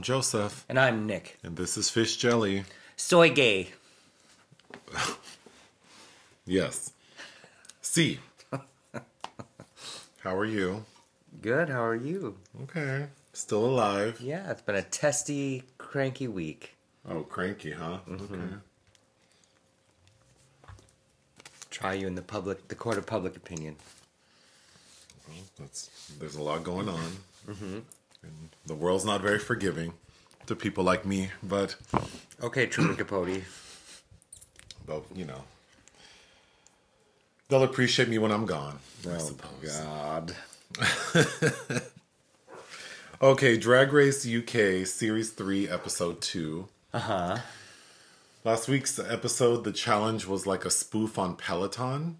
I'm Joseph, And I'm Nick. and this is Fish Jelly. Soy gay. Yes. C. How are you? Good, how are you? Okay. Still alive. Yeah, it's been a testy, cranky week. Oh, cranky, huh? Mm-hmm. Okay. Try you in the public, the court of public opinion. Well, that's there's a lot going on. Mm-hmm. And the world's not very forgiving to people like me, but Okay, Truman Capote. but you know, they'll appreciate me when I'm gone. I Oh, suppose. God. Okay, Drag Race UK Series 3, Episode 2. Uh huh. Last week's episode, the challenge was like a spoof on Peloton.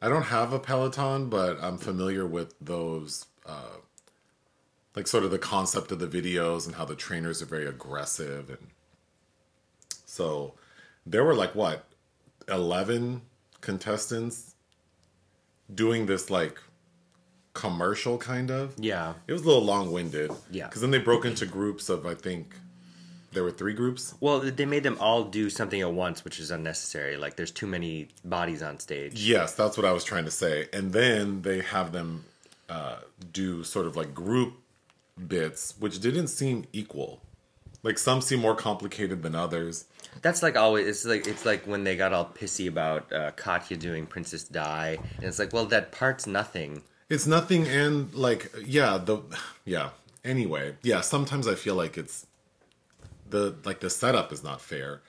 I don't have a Peloton, but I'm familiar with those, uh, like sort of the concept of the videos and how the trainers are very aggressive. And so there were like, what, 11 contestants doing this like commercial kind of? Yeah. It was a little long winded. Yeah. Because then they broke into groups of, I think, there were three groups. Well, they made them all do something at once, which is unnecessary. Like, there's too many bodies on stage. Yes, that's what I was trying to say. And then they have them uh, do sort of like group bits, which didn't seem equal. Like some seem more complicated than others. That's like always. It's like it's like when they got all pissy about uh, Katya doing Princess Di, and it's like, well, that part's nothing. It's nothing, and like, yeah, the yeah. Anyway, yeah. Sometimes I feel like it's the like the setup is not fair.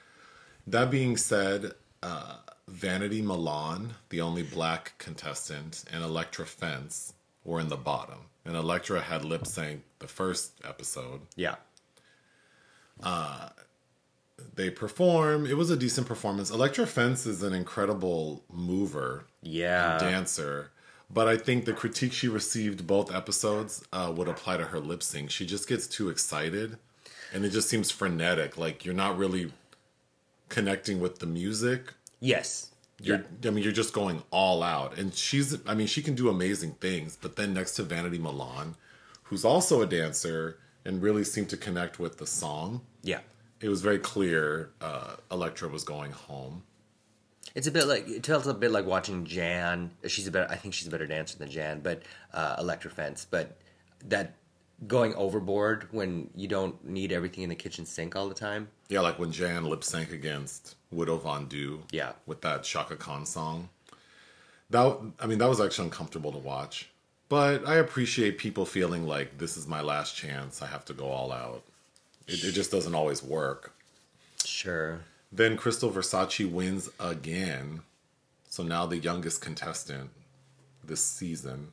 That being said, uh, Vanity Milan, the only black contestant, and Elektra Fence were in the bottom, and Elektra had lip sync the first episode. Yeah. Uh, they perform. It was a decent performance. Elektra Fence is an incredible mover, Yeah. dancer, but I think the critique she received both episodes uh, would apply to her lip sync. She just gets too excited, and it just seems frenetic. Like you're not really connecting with the music. Yes. You're, I mean, you're just going all out, and she's. I mean, she can do amazing things, but then next to Vanity Milan, who's also a dancer and really seemed to connect with the song Yeah. it was very clear uh, Elektra was going home. It's a bit like it feels a bit like watching Jan. She's a better. I think she's a better dancer than Jan, but uh, Elektra Fence. But that going overboard when you don't need everything in the kitchen sink all the time. Yeah, like when Jan lip sync against Widow Von'Du. Yeah. with that Chaka Khan song. That I mean, that was actually uncomfortable to watch. But I appreciate people feeling like this is my last chance. I have to go all out. It, it just doesn't always work. Sure. Then Crystal Versace wins again. So now the youngest contestant this season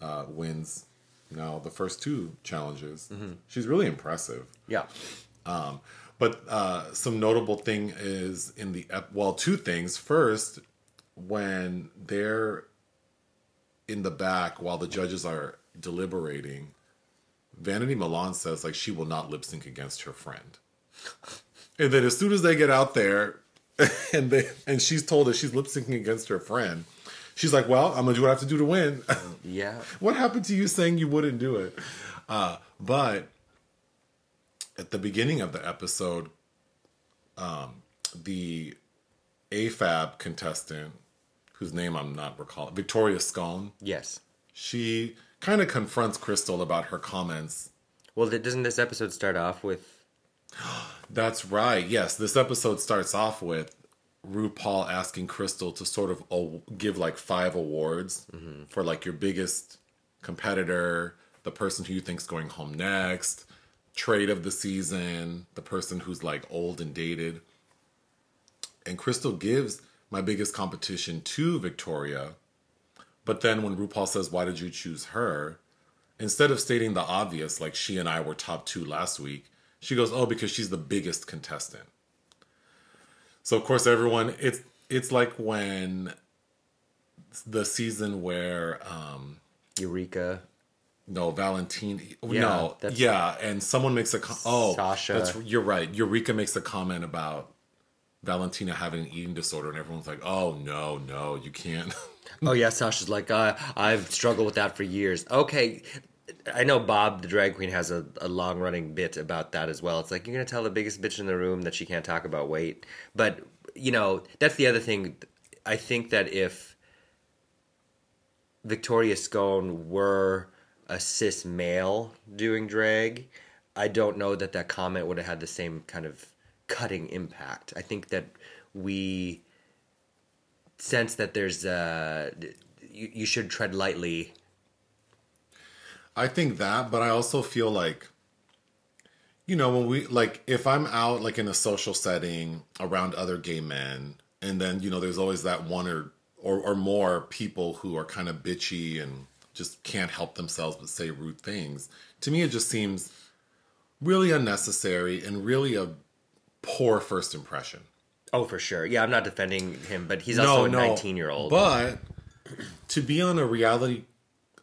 uh, wins now the first two challenges. She's really impressive. Yeah. But uh, some notable thing is in the ep- well, two things. First, when they're in the back while the judges are deliberating, Vanity Milan says like she will not lip sync against her friend. And then as soon as they get out there, and they and she's told that she's lip syncing against her friend, she's like, "Well, I'm gonna do what I have to do to win." Yeah. what happened to you saying you wouldn't do it? Uh, but at the beginning of the episode, um, the AFAB contestant, whose name I'm not recalling, Victoria Scone, Yes. she kind of confronts Crystal about her comments. Well, doesn't this episode start off with? That's right. Yes, this episode starts off with RuPaul asking Crystal to sort of give like five awards mm-hmm. for like your biggest competitor, the person who you think's going home next, trade of the season, the person who's like old and dated. And Crystal gives my biggest competition to Victoria. But then when RuPaul says, Why did you choose her? Instead of stating the obvious, like she and I were top two last week, she goes, Oh, because she's the biggest contestant. So of course everyone it's it's like when the season where um Eureka. no Valentina Yeah, no that's- yeah and someone makes a com- oh Sasha. that's you're right Eureka makes a comment about Valentina having an eating disorder and everyone's like oh no no you can't Oh yeah, Sasha's like, uh, I've struggled with that for years. Okay, I know Bob, the drag queen, has a, a long running bit about that as well. It's like you're gonna tell the biggest bitch in the room that she can't talk about weight, but you know that's the other thing. I think that if Victoria Scone were a cis male doing drag, I don't know that that comment would have had the same kind of cutting impact. I think that we sense that there's uh, you, you should tread lightly I think that, but I also feel like, you know, when we like, if I'm out like in a social setting around other gay men, and then you know, there's always that one or or, or more people who are kind of bitchy and just can't help themselves but say rude things. To me, it just seems really unnecessary and really a poor first impression. Oh, for sure. Yeah, I'm not defending him, but he's also a 19 year old. But to be on a reality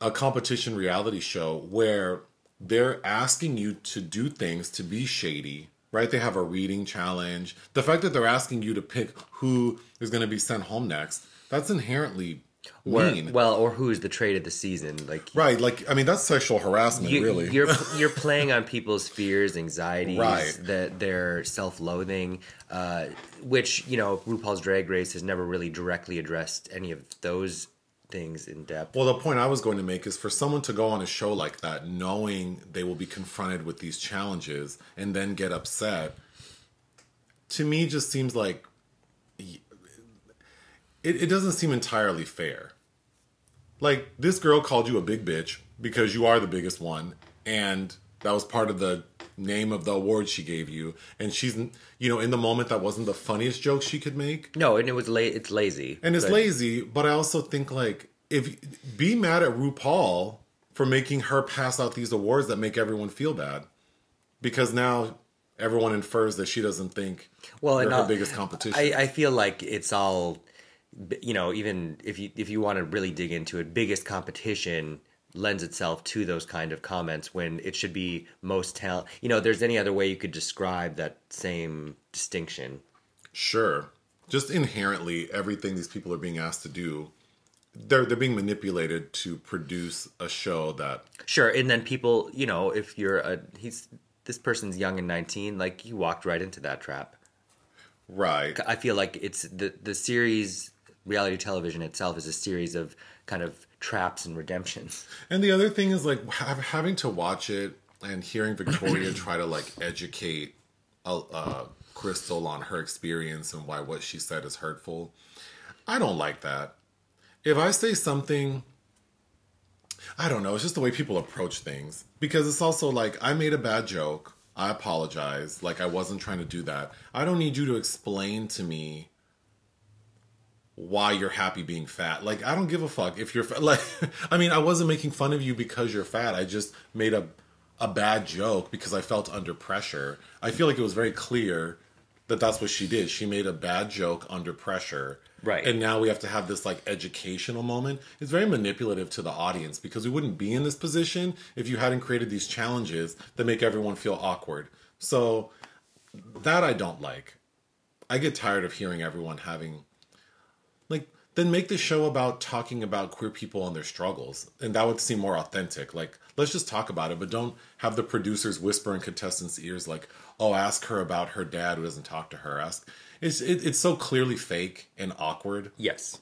a competition reality show where they're asking you to do things to be shady, right? They have a reading challenge. The fact that they're asking you to pick who is going to be sent home next, that's inherently mean. well, or who is the trade of the season? Like, right? Like, I mean, that's sexual harassment, you, really. You're you're playing on people's fears, anxieties, Right. that their self-loathing, uh, which you know RuPaul's Drag Race has never really directly addressed any of those things in depth. Well, the point I was going to make is for someone to go on a show like that, knowing they will be confronted with these challenges and then get upset, to me just seems like it it doesn't seem entirely fair. Like, this girl called you a big bitch because you are the biggest one, and that was part of the name of the award she gave you. And she's, you know, in the moment, that wasn't the funniest joke she could make. No, and it was la- it's lazy. And it's but- lazy, but I also think like if be mad at RuPaul for making her pass out these awards that make everyone feel bad. Because now everyone infers that she doesn't think well, they're and her I'll- biggest competition. I, I feel like it's all, you know, even if you if you want to really dig into it, biggest competition lends itself to those kind of comments when it should be most talent. You know, there's any other way you could describe that same distinction. sure. Just inherently everything these people are being asked to do, they're they're being manipulated to produce a show that Sure, and then people, you know, if you're a he's this person's young and 19, like you walked right into that trap. right. I feel like it's the the series reality television itself is a series of kind of traps and redemptions. And the other thing is like ha- having to watch it and hearing Victoria try to like educate uh, uh, Crystal on her experience and why what she said is hurtful. I don't like that. If I say something, I don't know. It's just the way people approach things because it's also like I made a bad joke. I apologize. Like I wasn't trying to do that. I don't need you to explain to me why you're happy being fat. Like I don't give a fuck if you're fat. Like I mean, I wasn't making fun of you because you're fat. I just made a a bad joke because I felt under pressure. I feel like it was very clear that that's what she did. She made a bad joke under pressure. Right. And now we have to have this like educational moment. It's very manipulative to the audience because we wouldn't be in this position if you hadn't created these challenges that make everyone feel awkward. So that I don't like. I get tired of hearing everyone having then make the show about talking about queer people and their struggles. And that would seem more authentic. Like let's just talk about it but don't have the producers whisper in contestants ears like oh ask her about her dad who doesn't talk to her. Ask it's it, it's so clearly fake and awkward. Yes.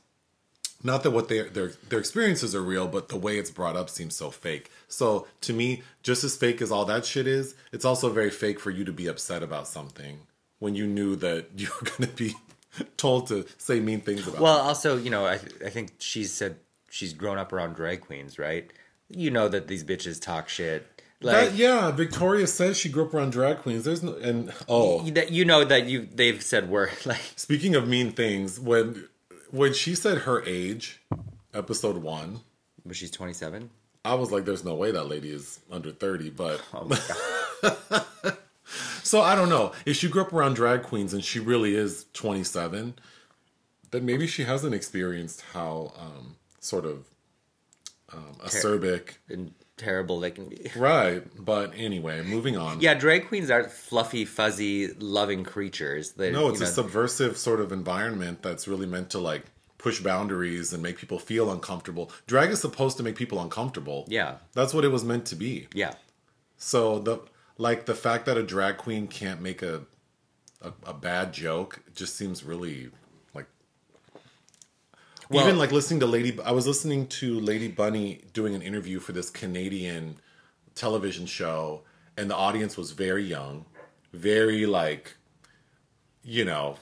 not that what they their their experiences are real but the way it's brought up seems so fake. So to me just as fake as all that shit is it's also very fake for you to be upset about something when you knew that you were going to be told to say mean things about Well, also, you know, I I think she said she's grown up around drag queens, right? You know that these bitches talk shit. Like That, yeah, Victoria says she grew up around drag queens. There's no and oh, that you know that you they've said we're like speaking of mean things, when when she said her age, episode one, but she's 27. I was like, "There's no way that lady is under 30." But Oh my god. so I don't know if she grew up around drag queens and she really is 27. Then maybe she hasn't experienced how um, sort of um, acerbic, and terrible they can be. right? But anyway, moving on. Yeah, drag queens aren't fluffy, fuzzy, loving creatures. They, No, it's you a subversive sort of environment that's really meant to like push boundaries and make people feel uncomfortable. Drag is supposed to make people uncomfortable. Yeah. That's what it was meant to be. Yeah. So the like the fact that a drag queen can't make a a, a bad joke just seems really like Well- even like listening to Lady I was listening to Lady Bunny doing an interview for this Canadian television show and the audience was very young, very like you know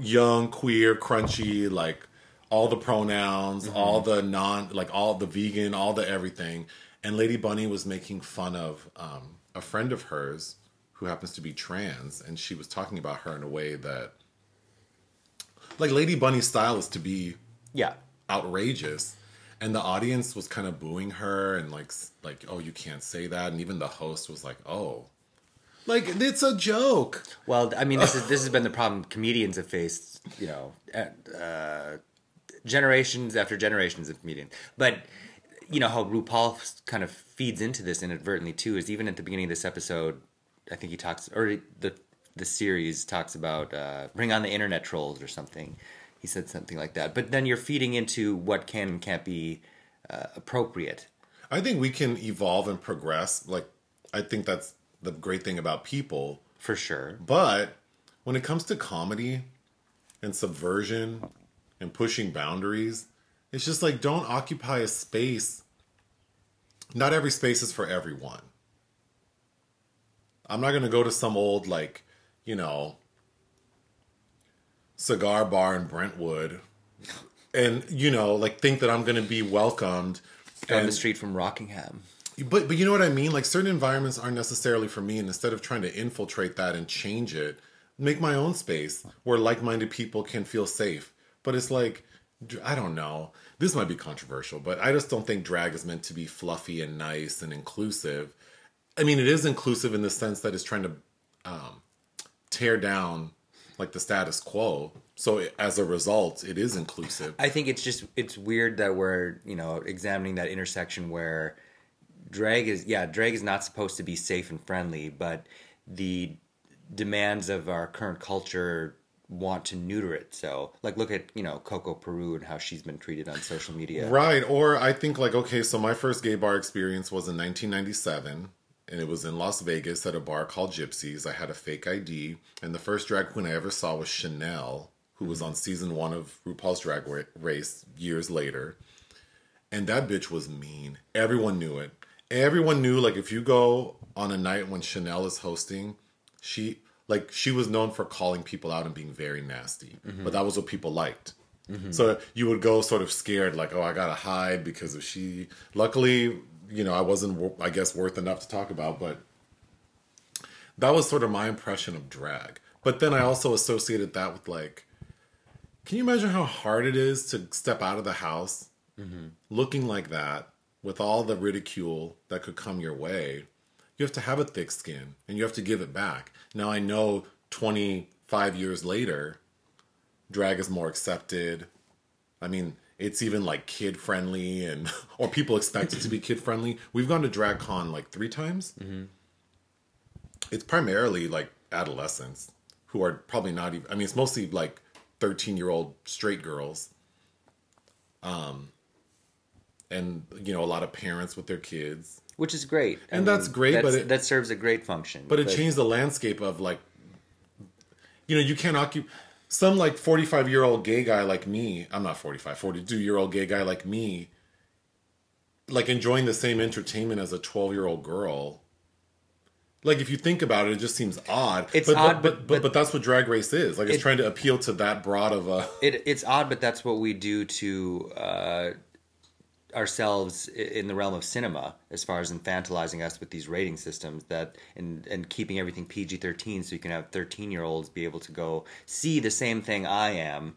young, queer, crunchy, like all the pronouns, mm-hmm. all the non, like all the vegan, all the everything. And Lady Bunny was making fun of um, a friend of hers who happens to be trans, and she was talking about her in a way that, like, Lady Bunny's style is to be Yeah. outrageous and the audience was kind of booing her and like like oh you can't say that and even the host was like oh like it's a joke Well, I mean, this is this has been the problem comedians have faced, you know, uh, generations after generations of comedians. But you know how RuPaul kind of feeds into this inadvertently too. Is even at the beginning of this episode, I think he talks, or the the series talks about uh, bring on the internet trolls or something. He said something like that. But then you're feeding into what can and can't be uh, appropriate. i think we can evolve and progress like i think that's the great thing about people For sure. but when it comes to comedy and subversion and pushing boundaries it's just like don't occupy a space not every space is for everyone i'm not going to go to some old like you know cigar bar in brentwood and you know like think that i'm going to be welcomed Down and the street from Rockingham. but but you know what I mean? Like certain environments aren't necessarily for me, and instead of trying to infiltrate that and change it, make my own space where like-minded people can feel safe. But it's like I don't know. This might be controversial, but I just don't think drag is meant to be fluffy and nice and inclusive. I mean, it is inclusive in the sense that it's trying to um, tear down like the status quo. So it- as a result, it is inclusive. I think it's just it's weird that we're you know examining that intersection where drag is yeah drag is not supposed to be safe and friendly, but the demands of our current culture want to neuter it. So like look at you know Coco Peru and how she's been treated on social media. Right. Or I think like, okay, so my first gay bar experience was in 1997 and it was in Las Vegas at a bar called Gypsies. I had a fake ID and the first drag queen I ever saw was Shannel, who was on season one of RuPaul's Drag Race years later. And that bitch was mean. Everyone knew it. Everyone knew like if you go on a night when Shannel is hosting, she like she was known for calling people out and being very nasty. But that was what people liked. Mm-hmm. So you would go sort of scared, like, oh, I gotta hide because of she. Luckily, you know, I wasn't, I guess, worth enough to talk about, but that was sort of my impression of drag. But then I also associated that with like, can you imagine how hard it is to step out of the house mm-hmm. looking like that with all the ridicule that could come your way? You have to have a thick skin and you have to give it back. Now I know 25 years later, drag is more accepted. I mean, it's even like kid friendly and or people expect it to be kid friendly. We've gone to drag con like three times. It's primarily like adolescents who are probably not even. I mean, it's mostly like thirteen year old straight girls. Um, and you know a lot of parents with their kids. Which is great, I And that's great, but it- that serves a great function. But it changed the landscape of like, you know, you can't occupy some like 45 year old gay guy like me. I'm not 45, 42 year old gay guy like me, like enjoying the same entertainment as a 12 year old girl. Like if you think about it, it just seems odd. It's but, odd, but, but- but, but- but that's what drag race is. Like it's It- trying to appeal to that broad of a. it, it's odd, but that's what we do to uh, ourselves in the realm of cinema, as far as infantilizing us with these rating systems that and and keeping everything PG thirteen, so you can have thirteen year olds be able to go see the same thing I am,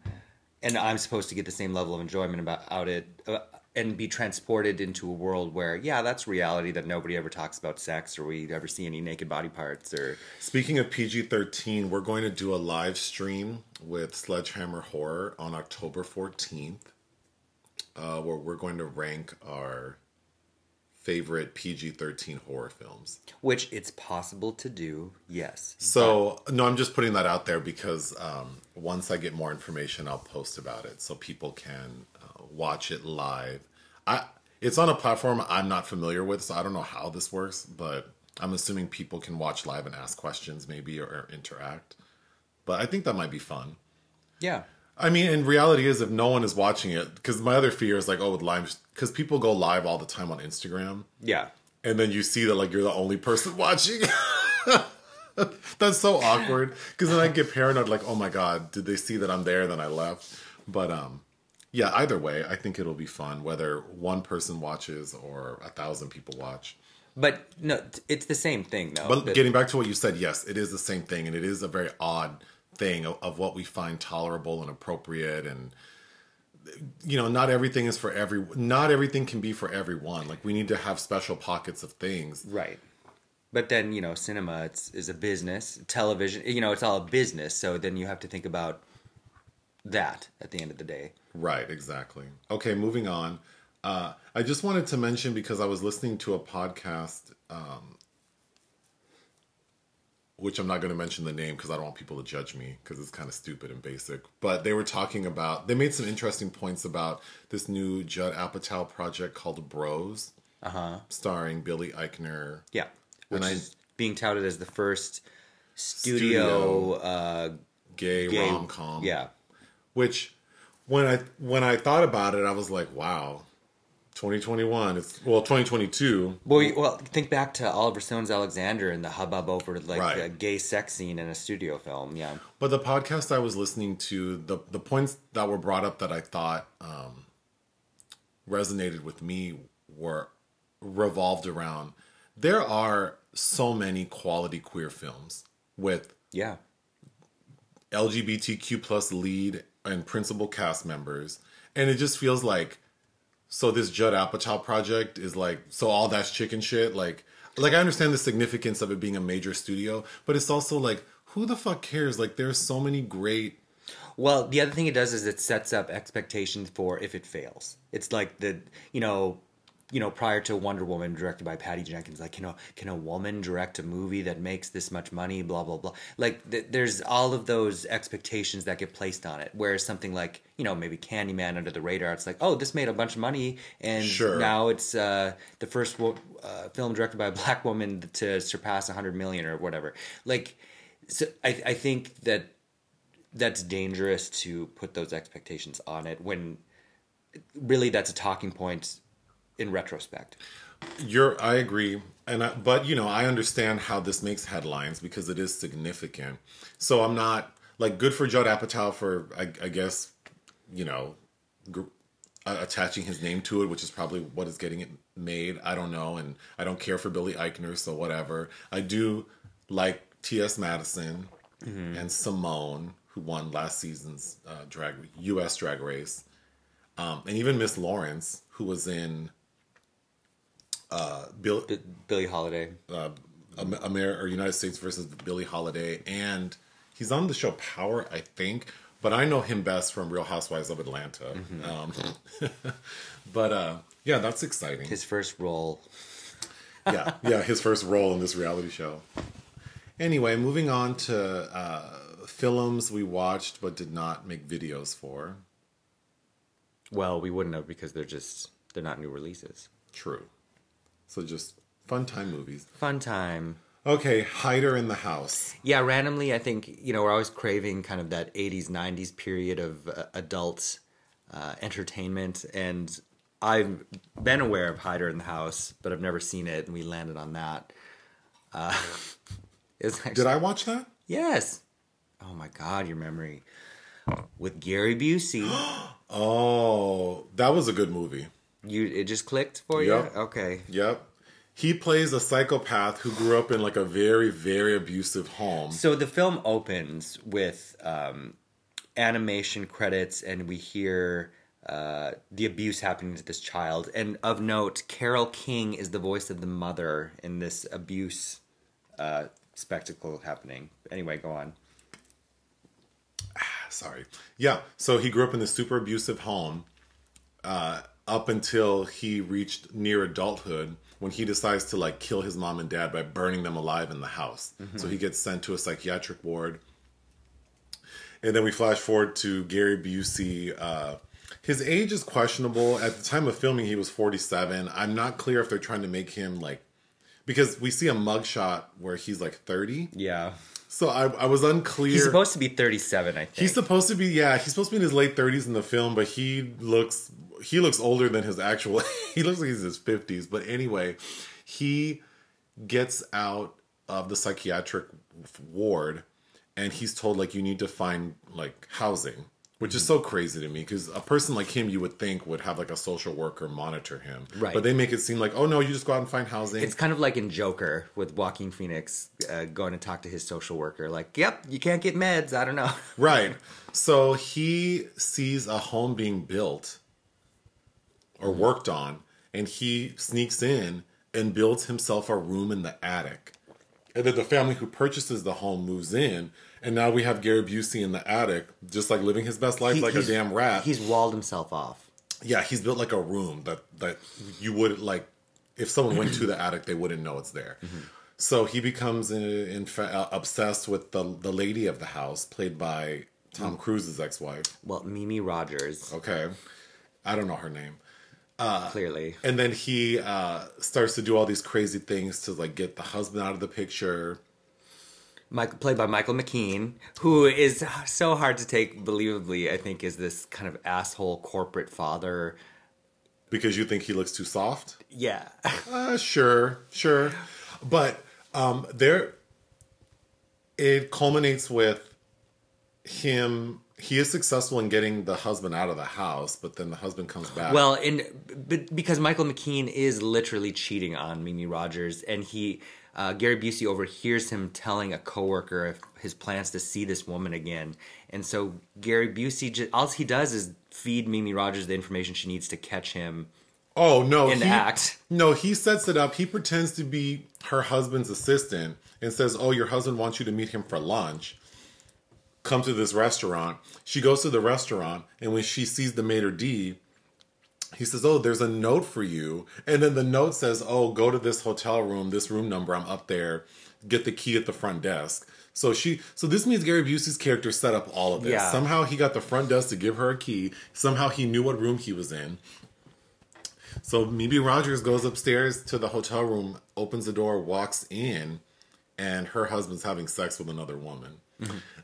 and I'm supposed to get the same level of enjoyment about out it. Uh, and be transported into a world where, yeah, that's reality that nobody ever talks about sex or we ever see any naked body parts or Speaking of PG 13, we're going to do a live stream with Sledgehammer Horror on October 14th, uh, where we're going to rank our favorite PG 13 horror films. Which it's possible to do, yes. So, no, I'm just putting that out there because um, once I get more information, I'll post about it so people can uh, watch it live. I It's on a platform I'm not familiar with, so I don't know how this works, but I'm assuming people can watch live and ask questions maybe or, or interact. But I think that might be fun. Yeah. I mean, in reality is if no one is watching it, because my other fear is like, oh, with live, because people go live all the time on Instagram, Yeah. and then you see that like you're the only person watching. That's so awkward. Because then I get paranoid, like, oh my god, did they see that I'm there? Then I left. But um, yeah. Either way, I think it'll be fun whether one person watches or a thousand people watch. But no, it's the same thing though. But That- getting back to what you said, yes, it is the same thing, and it is a very odd thing of, of what we find tolerable and appropriate, and you know, not everything is for every. Not everything can be for everyone. Like we need to have special pockets of things. Right. But then, you know, cinema it's, is a business. Television, you know, it's all a business. So then you have to think about that at the end of the day. Right, exactly. Okay, moving on. Uh, I just wanted to mention because I was listening to a podcast, um, which I'm not going to mention the name because I don't want people to judge me because it's kind of stupid and basic. But they were talking about, they made some interesting points about this new Judd Apatow project called Bros, Uh huh. starring Billy Eichner. Yeah. Which And I- is being touted as the first studio, uh, Gay, gay rom com. Yeah. Which, when I when I thought about it, I was like, wow, 2021. It's well, 2022. Well, you- well, think back to Oliver Stone's Alexander and the hubbub over like Right. a gay sex scene in a studio film. Yeah. But the podcast I was listening to, the the points that were brought up that I thought um, resonated with me were revolved around. There are so many quality queer films with Yeah. LGBTQ plus lead and principal cast members, and it just feels like so this Judd Apatow project is like so all that's chicken shit. Like like I understand the significance of it being a major studio, but it's also like who the fuck cares? Like there's so many great Well, the other thing it does is it sets up expectations for if it fails. It's like the you know, you know, prior to Wonder Woman directed by Patty Jenkins, like you know, can a woman direct a movie that makes this much money? Blah blah blah. Like th- there's all of those expectations that get placed on it. Whereas something like you know maybe Candyman under the radar, it's like oh this made a bunch of money and Sure. now it's uh, the first wo- uh, film directed by a black woman to surpass 100 million or whatever. Like, so I I think that that's dangerous to put those expectations on it when really that's a talking point in retrospect. You're, I agree, and I, but you know, I understand how this makes headlines because it is significant. So I'm not like good for Judd Apatow for, I, I guess, you know, gr- attaching his name to it, which is probably what is getting it made. I don't know, and I don't care for Billy Eichner, so whatever. I do like T.S. Madison and Symone, who won last season's uh, drag U.S. Drag Race, um, and even Miss Lawrence, who was in. Uh, Bill, B- Billie Holiday. uh, Am- Amer- or United States versus Billie Holiday, and he's on the show Power, I think. But I know him best from Real Housewives of Atlanta. Um, but uh, yeah, that's exciting. His first role. yeah, yeah, his first role in this reality show. Anyway, moving on to uh, films we watched but did not make videos for. Well, we wouldn't have because they're just they're not new releases. True. So just fun time movies. Fun time. Okay, Hider in the House. Yeah, randomly, I think you know we're always craving kind of that '80s '90s period of uh, adult uh, entertainment, and I've been aware of Hider in the House, but I've never seen it, and we landed on that. Uh, actually, Did I watch that? Yes. Oh my God, your memory with Gary Busey. Oh, that was a good movie. You it just clicked for Yep. you. Okay. Yep. He plays a psychopath who grew up in like a very, very abusive home. So the film opens with um, animation credits, and we hear uh, the abuse happening to this child. And of note, Carol King is the voice of the mother in this abuse uh, spectacle happening. Anyway, go on. Sorry. Yeah. So he grew up in this super abusive home uh, up until he reached near adulthood. when he decides to like kill his mom and dad by burning them alive in the house. So he gets sent to a psychiatric ward. And then we flash forward to Gary Busey. Uh, his age is questionable. At the time of filming, he was 47. I'm not clear if they're trying to make him like, because we see a mugshot where he's like 30. Yeah. So I, I was unclear. He's supposed to be 37, I think. He's supposed to be yeah, he's supposed to be in his late 30s in the film, but he looks he looks older than his actual he looks like he's in his 50s. But anyway, he gets out of the psychiatric ward and he's told like you need to find like housing, which is so crazy to me because a person like him you would think would have like a social worker monitor him. Right. But they make it seem like, "Oh no, you just go out and find housing." It's kind of like in Joker with Joaquin Phoenix uh, going to talk to his social worker. Like, yep, you can't get meds. I don't know. Right. So he sees a home being built or worked on, and he sneaks in and builds himself a room in the attic. And then the family who purchases the home moves in, and now we have Gary Busey in the attic, just like living his best life He- like a damn rat. He's walled himself off. yeah, he's built like a room that that you would like if someone went to the attic, they wouldn't know it's there. So he becomes in, in fa- uh, obsessed with the the lady of the house, played by Tom Cruise's ex-wife. Well, Mimi Rogers, Okay, I don't know her name. clearly. And then he uh, starts to do all these crazy things to like get the husband out of the picture. Michael, played by Michael McKean, who is so hard to take believably, I think, is this kind of asshole corporate father. Because you think he looks too soft? Yeah. Uh, sure, sure. But um, there, it culminates with him. He is successful in getting the husband out of the house, but then the husband comes back. Well, and but because Michael McKean is literally cheating on Mimi Rogers, and he uh, Gary Busey overhears him telling a coworker of his plans to see this woman again, and so Gary Busey just, all he does is feed Mimi Rogers the information she needs to catch him oh no, in he- act. No, he sets it up. He pretends to be her husband's assistant and says, "Oh, your husband wants you to meet him for lunch. Come to this restaurant." She goes to the restaurant, and when she sees the maitre d, he says, "Oh, there's a note for you." And then the note says, "Oh, go to this hotel room, this room number. I'm up there. Get the key at the front desk." So she, so this means Gary Busey's character set up all of this. Yeah. Somehow he got the front desk to give her a key. Somehow he knew what room he was in. So Mimi Rogers goes upstairs to the hotel room, opens the door, walks in, and her husband's having sex with another woman.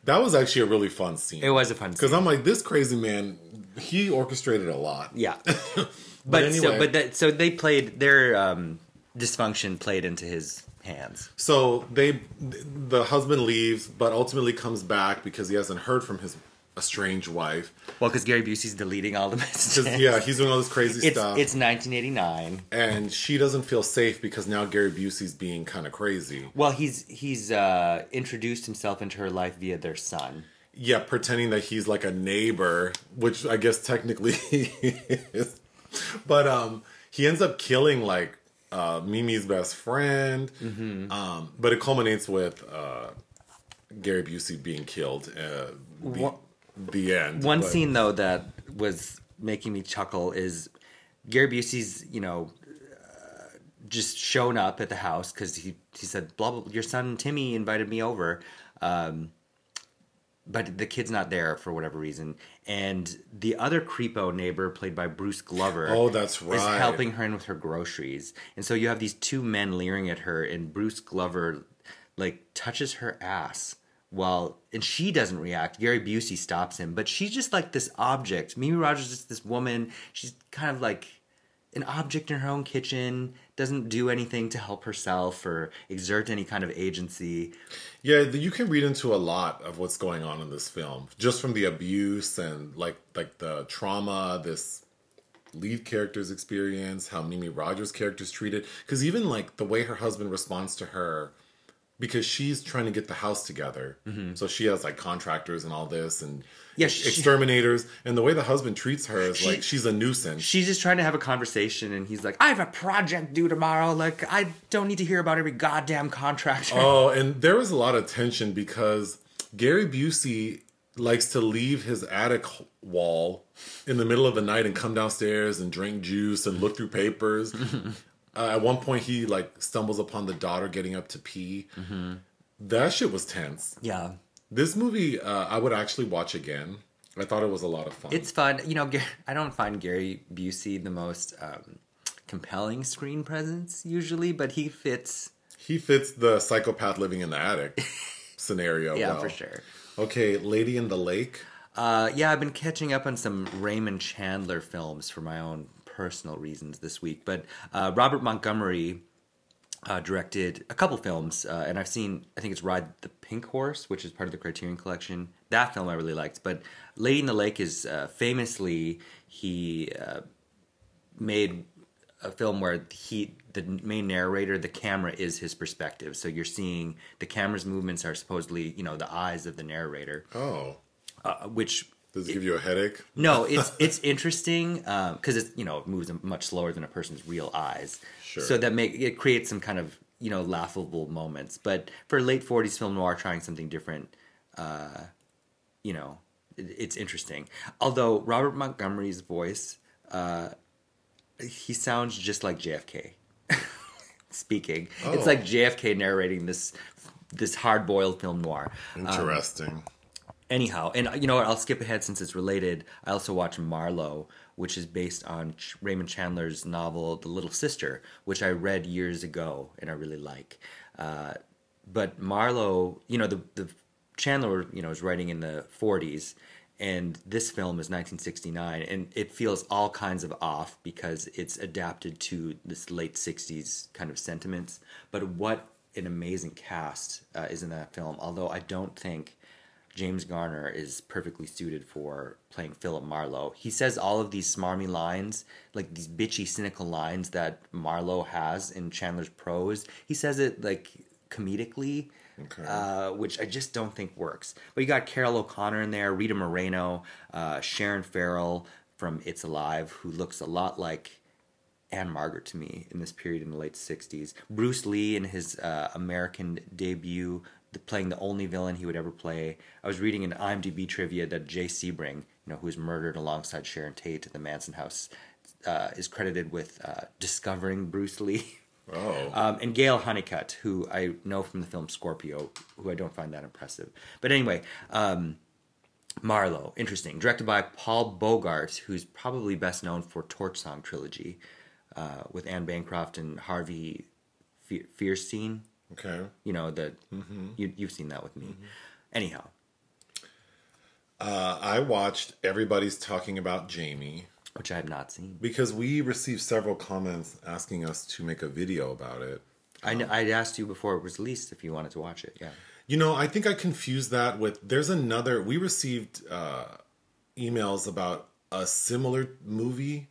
That was actually a really fun scene. Mm-hmm. It was a fun scene. because. I'm like, this crazy man, he orchestrated a lot. Yeah, but anyway. so but that so they played their um, dysfunction played into his hands. So they, the husband leaves, but ultimately comes back because he hasn't heard from his estranged wife. Well, because Gary Busey's deleting all the messages. yeah, he's doing all this crazy it's stuff. it's 1989. and she doesn't feel safe because now Gary Busey's being kind of crazy. Well, he's he's uh, introduced himself into her life via their son. Yeah, pretending that he's like a neighbor, which I guess technically he is. But um he ends up killing like uh Mimi's best friend. Mm-hmm. Um but it culminates with uh Gary Busey being killed. Uh the end. One But- scene though that was making me chuckle is Gary Busey's you know uh, just shown up at the house because he he said blah, blah your son Timmy invited me over. Um, but the kid's not there for whatever reason, and the other creepo neighbor, played by Bruce Glover, Oh, that's right, is helping her in with her groceries. And so you have these two men leering at her, and Bruce Glover like touches her ass while and she doesn't react. Gary Busey stops him, but she's just like this object. Mimi Rogers is this woman. She's kind of like an object in her own kitchen. Doesn't do anything to help herself or exert any kind of agency. Yeah, you can read into a lot of what's going on in this film, just from the abuse and like like the trauma this lead character's experience, how Mimi Rogers' character's treated, because even like the way her husband responds to her, because she's trying to get the house together, so she has like contractors and all this and Mm-hmm. Yeah, she- exterminators, and the way the husband treats her is She- like she's a nuisance. She's just trying to have a conversation, and he's like, "I have a project due tomorrow. Like, I don't need to hear about every goddamn contractor." Oh, and there was a lot of tension because Gary Busey likes to leave his attic wall in the middle of the night and come downstairs and drink juice and look through papers. Uh, at one point, he like stumbles upon the daughter getting up to pee. That shit was tense. Yeah. This movie, uh, I would actually watch again. I thought it was a lot of fun. It's fun. You know, I don't find Gary Busey the most um, compelling screen presence usually, but he fits. he fits the psychopath living in the attic scenario. Yeah, well. for sure. Okay, Lady in the Lake. Uh, yeah, I've been catching up on some Raymond Chandler films for my own personal reasons this week. But uh, Robert Montgomery uh, directed a couple films, uh, and I've seen, I think it's Ride the Pink Horse, which is part of the Criterion Collection. That film I really liked. But Lady in the Lake is uh, famously, he uh, made a film where he the main narrator the camera is his perspective so you're seeing the camera's movements are supposedly you know the eyes of the narrator Oh, uh, which does it give you a headache? no, it's it's interesting because it's you know it moves much slower than a person's real eyes. Sure. So that make it creates some kind of you know laughable moments. But for late '40s film noir, trying something different, uh, you know, it, it's interesting. Although Robert Montgomery's voice, uh, he sounds just like JFK speaking. It's Oh. like JFK narrating this this hard boiled film noir. Interesting. Anyhow, and you know what? I'll skip ahead since it's related. I also watched Marlowe, which is based on Ch- Raymond Chandler's novel *The Little Sister*, which I read years ago and I really like. Uh, but Marlowe, you know, the the Chandler, you know, is writing in the '40s, and this film is 1969, and it feels all kinds of off because it's adapted to this late '60s kind of sentiments. But what an amazing cast uh, is in that film! Although I don't think James Garner is perfectly suited for playing Philip Marlowe. He says all of these smarmy lines, like these bitchy, cynical lines that Marlowe has in Chandler's prose. He says it like comedically, Okay. uh, which I just don't think works. But you got Carroll O'Connor in there, Rita Moreno, uh, Sharon Farrell from It's Alive, who looks a lot like Ann-Margret to me in this period in the late 60s. Bruce Lee in his uh, American debut, the, playing the only villain he would ever play. I was reading an IMDb trivia that Jay Sebring, you know, who was murdered alongside Sharon Tate at the Manson house, uh, is credited with uh, discovering Bruce Lee. Oh, Um, and Gayle Hunnicutt, who I know from the film Scorpio, who I don't find that impressive. But anyway, um, Marlowe, interesting. Directed by Paul Bogart, who's probably best known for Torch Song Trilogy uh, with Anne Bancroft and Harvey Fierstein. Okay. You know, the, you, you've seen that with me. Anyhow, Uh, I watched Everybody's Talking About Jamie which I have not seen. because we received several comments asking us to make a video about it. I, kn- I'd asked you before it was released if you wanted to watch it. Yeah. You know, I think I confused that with there's another. We received uh, emails about a similar movie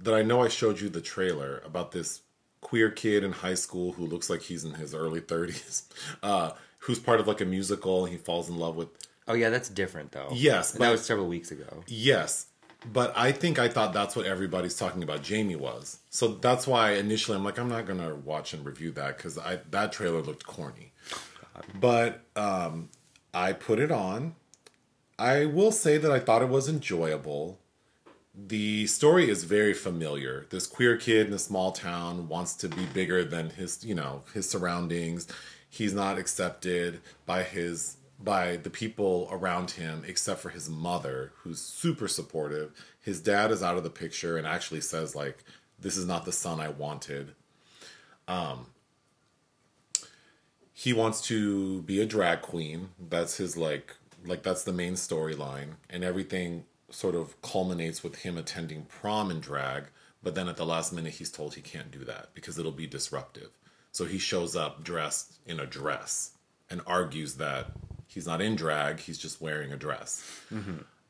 that I know I showed you the trailer about this queer kid in high school who looks like he's in his early 30s, uh, who's part of like a musical. And he falls in love with Oh, yeah, that's different, though. Yes, but- that was several weeks ago. Yes, but I think I thought that's what everybody's talking about Jamie was. So that's why initially I'm like I'm not gonna watch and review that because I that trailer looked corny. But um, I put it on. I will say that I thought it was enjoyable. The story is very familiar. This queer kid in a small town wants to be bigger than his, you know, his surroundings. He's not accepted by his by the people around him except for his mother who's super supportive. His dad is out of the picture and actually says like this is not the son I wanted. Um he wants to be a drag queen. That's his like like that's the main storyline and everything sort of culminates with him attending prom in drag, but then at the last minute he's told he can't do that because it'll be disruptive. So he shows up dressed in a dress and argues that he's not in drag, he's just wearing a dress.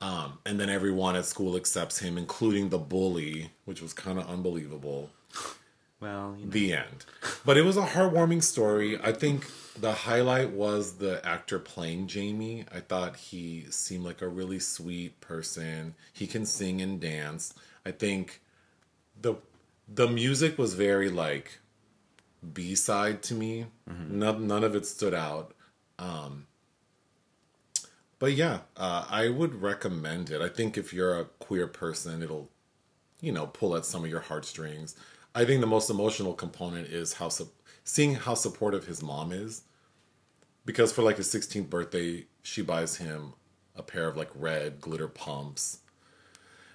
Um, and then everyone at school accepts him, including the bully, which was kind of unbelievable Well, you know. the end. But it was a heartwarming story. I think the highlight was the actor playing Jamie. I thought he seemed like a really sweet person. He can sing and dance. I think the the music was very like B side to me. None, none of it stood out. Um, but yeah, uh, I would recommend it. I think if you're a queer person, it'll you know, pull at some of your heartstrings. I think the most emotional component is how su- seeing how supportive his mom is. Because for like his 16th birthday, she buys him a pair of like red glitter pumps.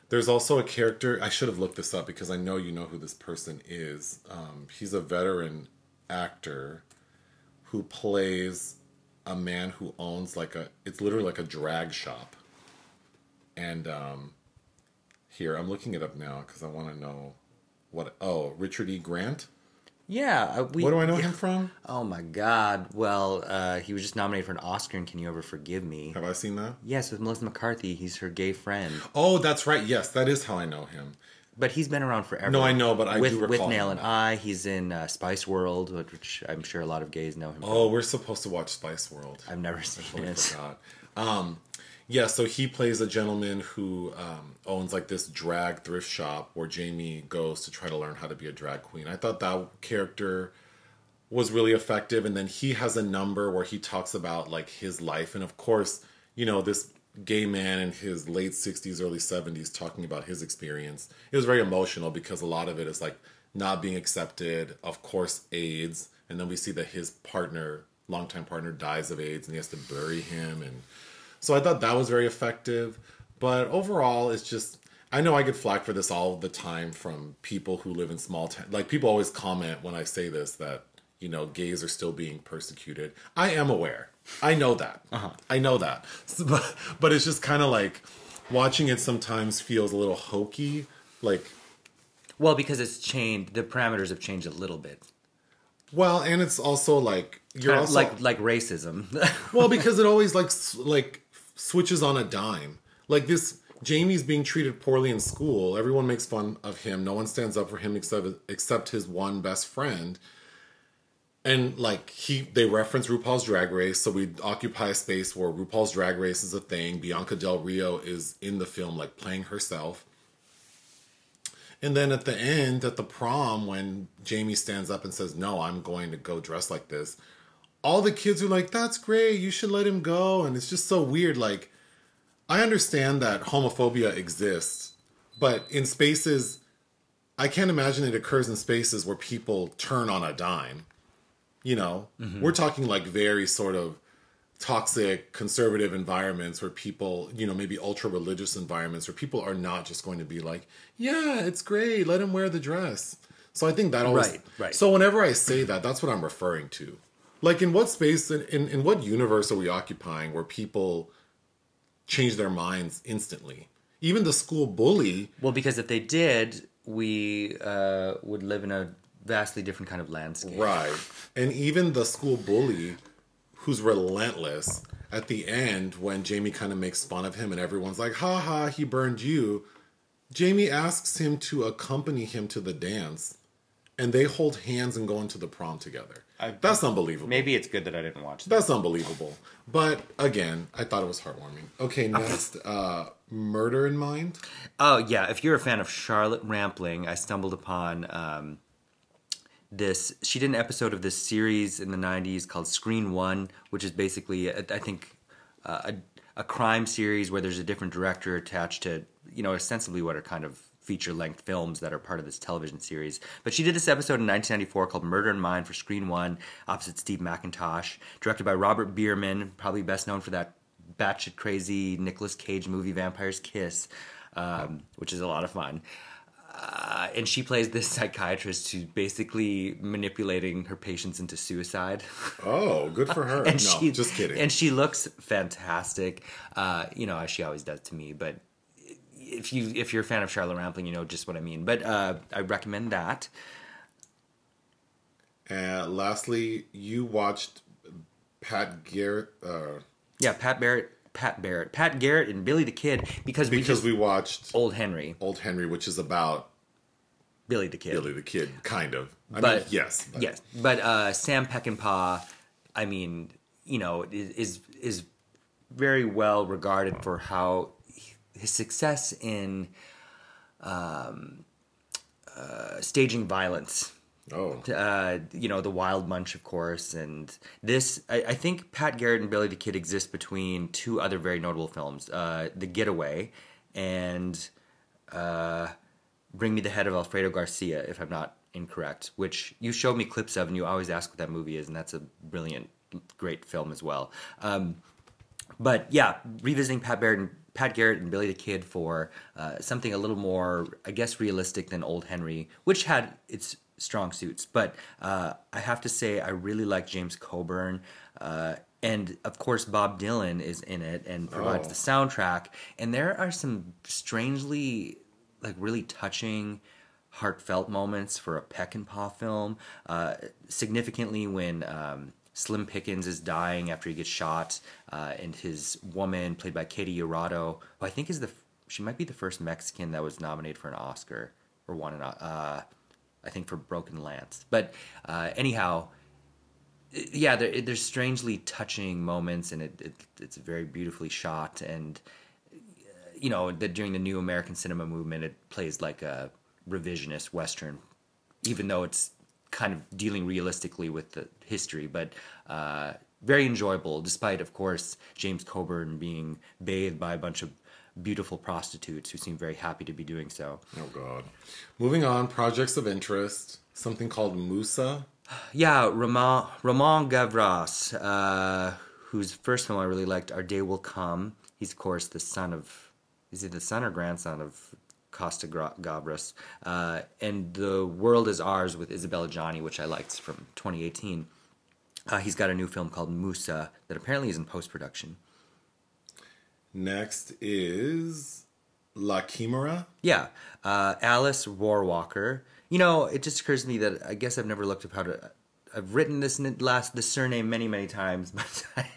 There's also a character, I should have looked this up because I know you know who this person is. Um, he's a veteran actor who plays a man who owns like a, it's literally like a drag shop. And um, here, I'm looking it up now because I want to know what, oh, Richard E. Grant? Yeah, uh, we, What do I know him from? Oh my God! Well, uh, he was just nominated for an Oscar in Can You Ever Forgive Me? Have I seen that? Yes, with Melissa McCarthy. He's her gay friend, Oh, that's right. Yes, that is how I know him. but he's been around forever. No, I know, but I with do with Nail and I. He's in uh, Spice World, which- I'm sure a lot of gays know him. from. Oh, we're supposed to watch Spice World. I've never seen totally it. forgot. Um, yeah, so he plays a gentleman who um, owns like this drag thrift shop where Jamie goes to try to learn how to be a drag queen. I thought that character was really effective, and then he has a number where he talks about like his life, and of course, you know this gay man in his late 60s early 70s talking about his experience it was very emotional because a lot of it is like not being accepted. Of course aids. And then we see that his partner longtime partner dies of aids and he has to bury him and so I thought that was very effective. But overall, it's just I know I get flack for this all the time from people who live in small town. Like people always comment when I say this that you know gays are still being persecuted. I am aware. I know that. Uh-huh. I know that. So, but but it's just kind of like watching it sometimes feels a little hokey. Like Well, because it's changed. The parameters have changed a little bit. well, and it's also like you're also like like racism. well because it always like like switches on a dime. Like this jamie's being treated poorly in school. Everyone makes fun of him. No one stands up for him except except his one best friend. And like he they reference rupaul's drag race so we occupy a space where rupaul's drag race is a thing. Bianca del rio is in the film like playing herself. And then at the end at the prom when jamie stands up and says no i'm going to go dress like this all the kids are like, that's great, you should let him go. And it's just so weird. Like, I understand that homophobia exists, but in spaces, I can't imagine it occurs in spaces where people turn on a dime. You know, mm-hmm. we're talking like very sort of toxic conservative environments where people, you know, maybe ultra religious environments where people are not just going to be like, yeah, it's great, let him wear the dress. So I think that always. Right, right. So whenever I say that, that's what I'm referring to. Like, in what space, in, in, in what universe are we occupying where people change their minds instantly? Even the school bully, well, because if they did, we uh, would live in a vastly different kind of landscape. right? And even the school bully, who's relentless, at the end when Jamie kind of makes fun of him and everyone's like, "Ha ha, he burned you." Jamie asks him to accompany him to the dance, and they hold hands and go into the prom together. That's unbelievable. Maybe it's good that I didn't watch that. That's unbelievable. But again, I thought it was heartwarming. Okay, next, uh, Murder in Mind. Oh yeah, if you're a fan of Charlotte Rampling, I stumbled upon um, this. She did an episode of this series in the '90s called Screen One, which is basically, I I think, uh, a, a crime series where there's a different director attached to, you know, ostensibly what are kind of feature length films that are part of this television series. But she did this episode in 1994 called Murder in Mind for Screen One, opposite Steve McIntosh, directed by Robert Bierman, probably best known for that batshit crazy Nicolas Cage movie Vampire's Kiss, um, which is a lot of fun. Uh, and she plays this psychiatrist who's basically manipulating her patients into suicide. Oh, good for her. and no, she just kidding. And she looks fantastic, uh, you know, as she always does to me. But if you if you're a fan of Charlotte Rampling, you know just what I mean. But uh, I recommend that. Uh, lastly, you watched Pat Garrett uh, Yeah, Pat Barrett, Pat Barrett, Pat Garrett, and Billy the Kid because we because we watched old Henry, Old Henry, which is about Billy the Kid. Billy the Kid, kind of. I mean, But- yes, but- Yes, but uh, Sam Peckinpah, I mean, you know, is is, is very well regarded for how his success in um, uh, staging violence. Oh, Uh, you know, the Wild Bunch, of course, and this. I, I think Pat Garrett and Billy the Kid exist between two other very notable films: uh, The Getaway and uh, Bring Me the Head of Alfredo Garcia, if I'm not incorrect, which you showed me clips of, and you always ask what that movie is, and that's a brilliant, great film as well. Um, but yeah, revisiting Pat Garrett and Pat Garrett and Billy the Kid for uh, something a little more, I guess, realistic than Old Henry, which had its strong suits. But uh, I have to say, I really like James Coburn. Uh, and of course, Bob Dylan is in it and provides Oh. the soundtrack. And there are some strangely, like, really touching, heartfelt moments for a Peckinpah film. Uh, significantly, when um, Slim Pickens is dying after he gets shot, uh, and his woman, played by Katy Jurado, who I think is the she might be the first Mexican that was nominated for an Oscar or won an uh, I think for Broken Lance. But uh, anyhow, yeah, there, there's strangely touching moments, and it, it it's very beautifully shot. And you know, that during the New American Cinema movement, it plays like a revisionist western, even though it's kind of dealing realistically with the history. But uh, very enjoyable, despite, of course, James Coburn being bathed by a bunch of beautiful prostitutes who seem very happy to be doing so. Oh God. Moving on, projects of interest. Something called Musa. Yeah, Romain Romain Gavras, uh, whose first film I really liked, Our Day Will Come. He's of course the son of, is he the son or grandson of Costa Gavras? Uh, and The World Is Ours with Isabelle Adjani, which I liked from 2018. Uh, he's got a new film called Musa that apparently is in post production. Next is La Chimera. Yeah, uh, Alice Rohrwacher. You know, it just occurs to me that I guess I've never looked up how to. I've written this last this surname many many times, but I,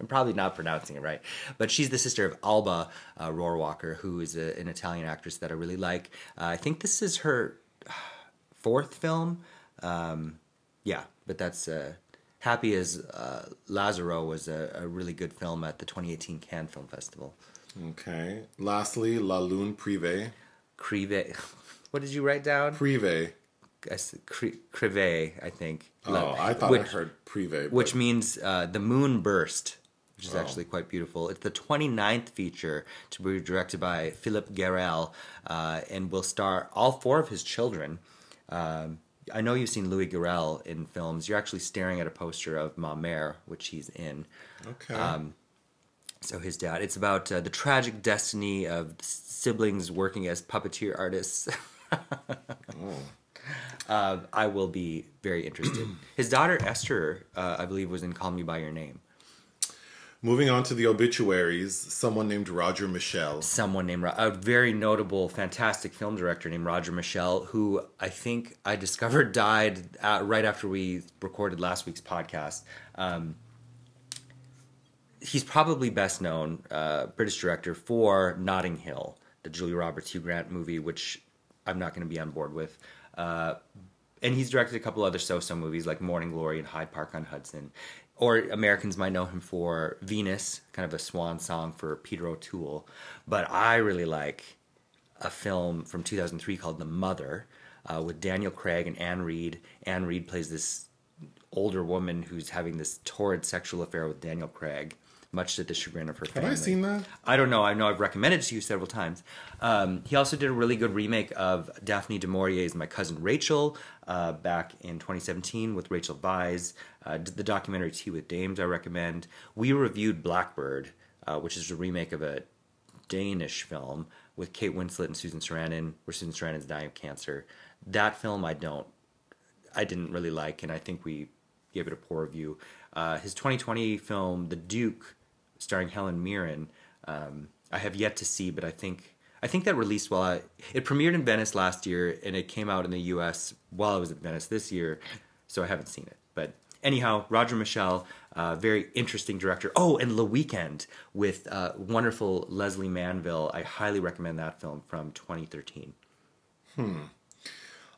I'm probably not pronouncing it right. But she's the sister of Alba uh, Rohrwacher, who is a, an Italian actress that I really like. Uh, I think this is her fourth film. Um, yeah, but that's uh, Happy as uh, Lazzaro was a, a really good film at the 2018 Cannes Film Festival. Okay. Lastly, La Lune Privé. Crive. What did you write down? Privé. Crive, I think. Oh, I thought which, I heard Privé. Which means uh, the moon burst, which is Oh. actually quite beautiful. It's the 29th feature to be directed by Philippe Garrel uh, and will star all four of his children. Um, I know you've seen Louis Garrel in films. You're actually staring at a poster of Ma Mère, which he's in. Okay. um, So his dad. It's about uh, the tragic destiny of siblings working as puppeteer artists. oh. uh, I will be very interested. His daughter Esther, uh, I believe, was in Call Me by Your Name. Moving on to the obituaries, someone named Roger Michell. Someone named a very notable, fantastic film director named Roger Michell, who I think I discovered died uh, right after we recorded last week's podcast. Um, he's probably best known, uh, British director, for Notting Hill, the Julia Roberts Hugh Grant movie, which I'm not going to be on board with. Uh, and he's directed a couple other so-so movies like Morning Glory and Hyde Park on Hudson. Or Americans might know him for Venus, kind of a swan song for Peter O'Toole. But I really like a film from 2003 called The Mother uh, with Daniel Craig and Anne Reid. Anne Reid plays this older woman who's having this torrid sexual affair with Daniel Craig, much to the chagrin of her family. Have. I seen that? I don't know. I know I've recommended it to you several times. Um, he also did a really good remake of Daphne du Maurier's My Cousin Rachel uh, back in 2017 with Rachel Weisz. Uh, the documentary Tea with Dames I recommend. We reviewed Blackbird, uh, which is a remake of a Danish film with Kate Winslet and Susan Sarandon, where Susan Sarandon's dying of cancer. That film I don't, I didn't really like, and I think we gave it a poor review. Uh, his 2020 film, The Duke, starring Helen Mirren, um, I have yet to see, but I think I think that released while I, it premiered in Venice last year, and it came out in the U.S. while I was at Venice this year, so I haven't seen it. But anyhow, Roger Michell, uh, very interesting director. Oh, and Le Weekend with uh, wonderful Lesley Manville. I highly recommend that film from 2013.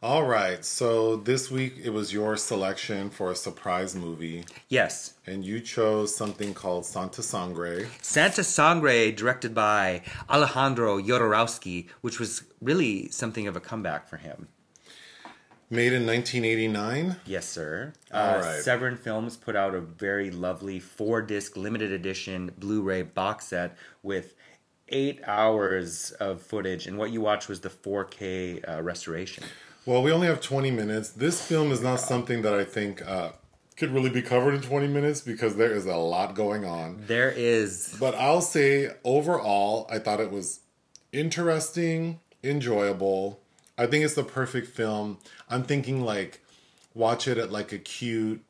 All right. So this week it was your selection for a surprise movie, Yes, and you chose something called Santa Sangre. Santa Sangre, directed by Alejandro Jodorowsky, which was really something of a comeback for him. Made in 1989. Yes, sir. All uh, right. Severin Films put out a very lovely four disc limited edition Blu ray box set with eight hours of footage, and what you watched was the 4K uh, restoration. Well, we only have 20 minutes. This film is not something that I think uh, could really be covered in 20 minutes because there is a lot going on. There is. But I'll say overall, I thought it was interesting, enjoyable. I think it's the perfect film. I'm thinking like watch it at like a cute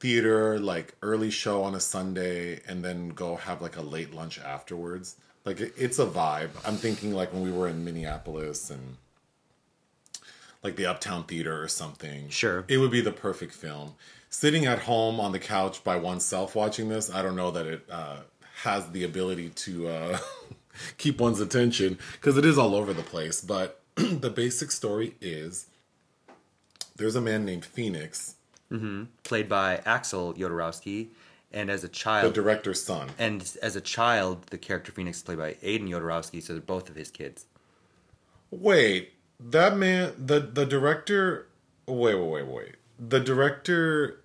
theater, like early show on a Sunday, and then go have like a late lunch afterwards. Like it's a vibe. I'm thinking like when we were in Minneapolis and like the Uptown Theater or something. Sure. It would be the perfect film. Sitting at home on the couch by oneself watching this, I don't know that it uh, has the ability to uh, keep one's attention because it is all over the place. But the basic story is there's a man named Phoenix, Played by Axel Jodorowsky. And as a child, the director's son. and as a child, the character Phoenix is played by Adan Jodorowsky, so they're both of his kids. Wait, that man, the the director. Wait, wait, wait, wait. The director.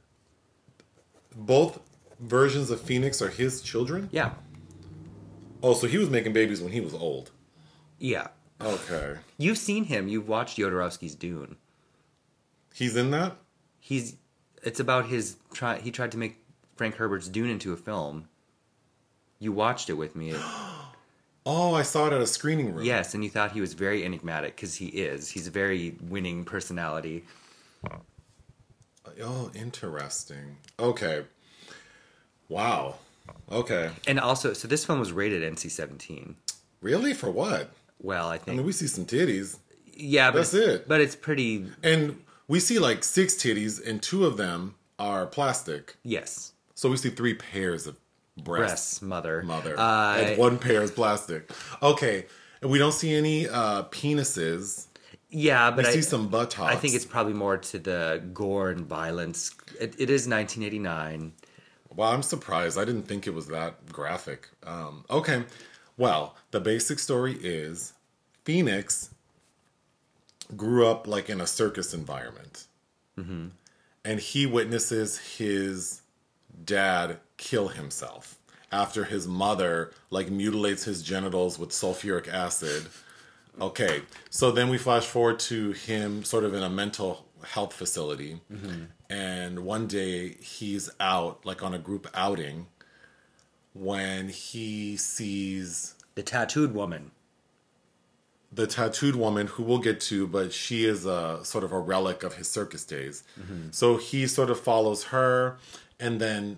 Both versions of Phoenix are his children. Yeah. Oh, so he was making babies when he was old. Yeah. Okay, You've seen him. You've watched Jodorowsky's Dune. he's in that. He's it's about his try he tried to make Frank Herbert's Dune into a film. You watched it with me. Oh, I saw it at a screening room. yes, and you thought he was very enigmatic because he is. He's a very winning personality. Uh, oh, interesting. Okay. Wow. Okay. And also, so this film was rated NC-17. Really? For what? Well, I think. I mean, we see some titties, yeah, but that's it. But it's pretty and we see like six titties, and two of them are plastic. yes. So we see three pairs of breasts. Breasts, mother, Mother. Uh, and one pair is plastic. Okay. And we don't see any uh, penises. yeah, but We I see some buttocks. I think it's probably more to the gore and violence. It, it is 1989. Well, I'm surprised. I didn't think it was that graphic. Um, okay. Well, the basic story is Phoenix grew up like in a circus environment. And he witnesses his dad kill himself after his mother like mutilates his genitals with sulfuric acid. Okay. So then we flash forward to him sort of in a mental health facility. Mm-hmm. And one day he's out, like on a group outing, when he sees The tattooed woman. the tattooed woman who we'll get to, but she is a sort of a relic of his circus days. Mm-hmm. So he sort of follows her, and then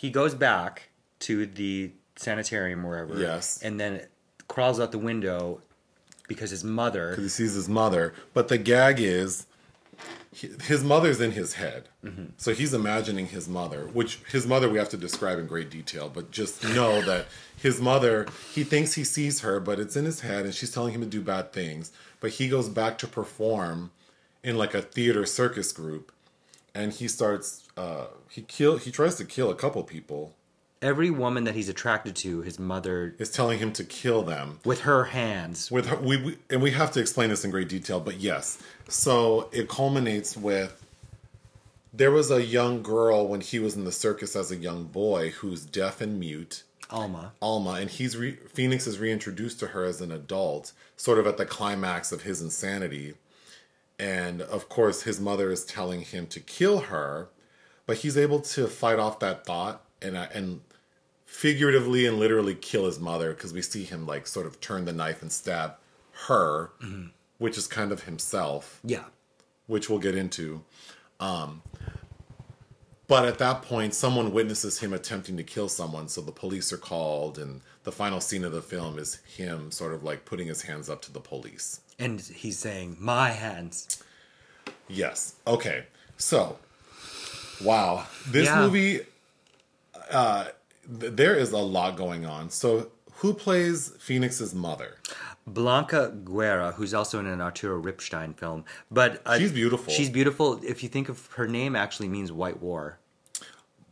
He goes back to the sanitarium wherever. Yes. And then crawls out the window because his mother. Because he sees his mother. But the gag is his mother's in his head. Mm-hmm. So he's imagining his mother, which his mother we have to describe in great detail, but just know that his mother, he thinks he sees her, but it's in his head and she's telling him to do bad things. But he goes back to perform in like a theater circus group and he starts uh he kill he tries to kill a couple people. Every woman that he's attracted to, his mother, Is telling him to kill them. with her hands. with her, we, we and we have to explain this in great detail but yes so it culminates with there was a young girl when he was in the circus as a young boy who's deaf and mute Alma. alma and he's re, phoenix is reintroduced to her as an adult sort of at the climax of his insanity and of course his mother is telling him to kill her but he's able to fight off that thought and uh, and figuratively and literally kill his mother because we see him like sort of turn the knife and stab her which is kind of himself Yeah. which we'll get into um but at that point someone witnesses him attempting to kill someone so the police are called and the final scene of the film is him sort of like putting his hands up to the police And he's saying, My hands. Yes. Okay. So, wow, this Yeah. movie, uh, th- there is a lot going on. So, who plays Phoenix's mother? Blanca Guerra, who's also in an Arturo Ripstein film. But uh, She's beautiful. She's beautiful. If you think of her name, actually means white war.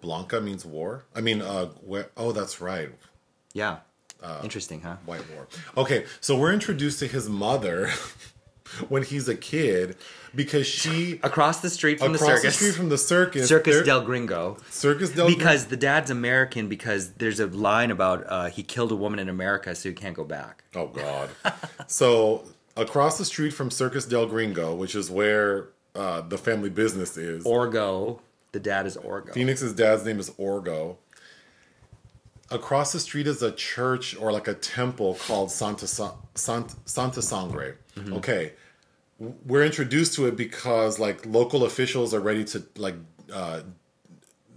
Blanca means war. I mean, uh, where, oh, that's right, Yeah. Uh, Interesting, huh? white war. Okay, so we're introduced to his mother when he's a kid because she Across the street from across the the, circus. street from the circus, Circus del Gringo. Circus del Because the dad's American because there's a line about uh, he killed a woman in America so he can't go back. Oh God. so across the street from Circus del Gringo, which is where uh, the family business is. Orgo. The dad is Orgo. Phoenix's dad's name is Orgo. Across the street is a church or like a temple called Santa Sa- Sant- Santa Sangre. Okay, we're introduced to it because like local officials are ready to like uh,